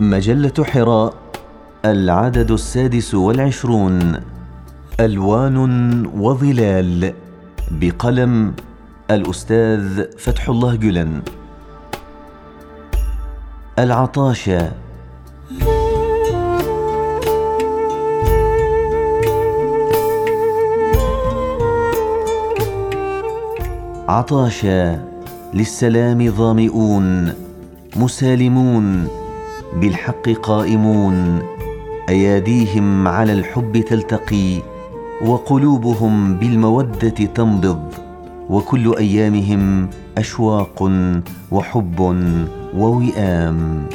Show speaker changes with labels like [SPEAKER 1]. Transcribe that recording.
[SPEAKER 1] مجلة حراء العدد السادس والعشرون ألوان وظلال بقلم الأستاذ فتح الله جلن. العطاشة. عطاشا للسلام ظامئون مسالمون. بالحق قائمون أياديهم على الحب تلتقي وقلوبهم بالمودة تنبض وكل أيامهم أشواق وحب ووئام.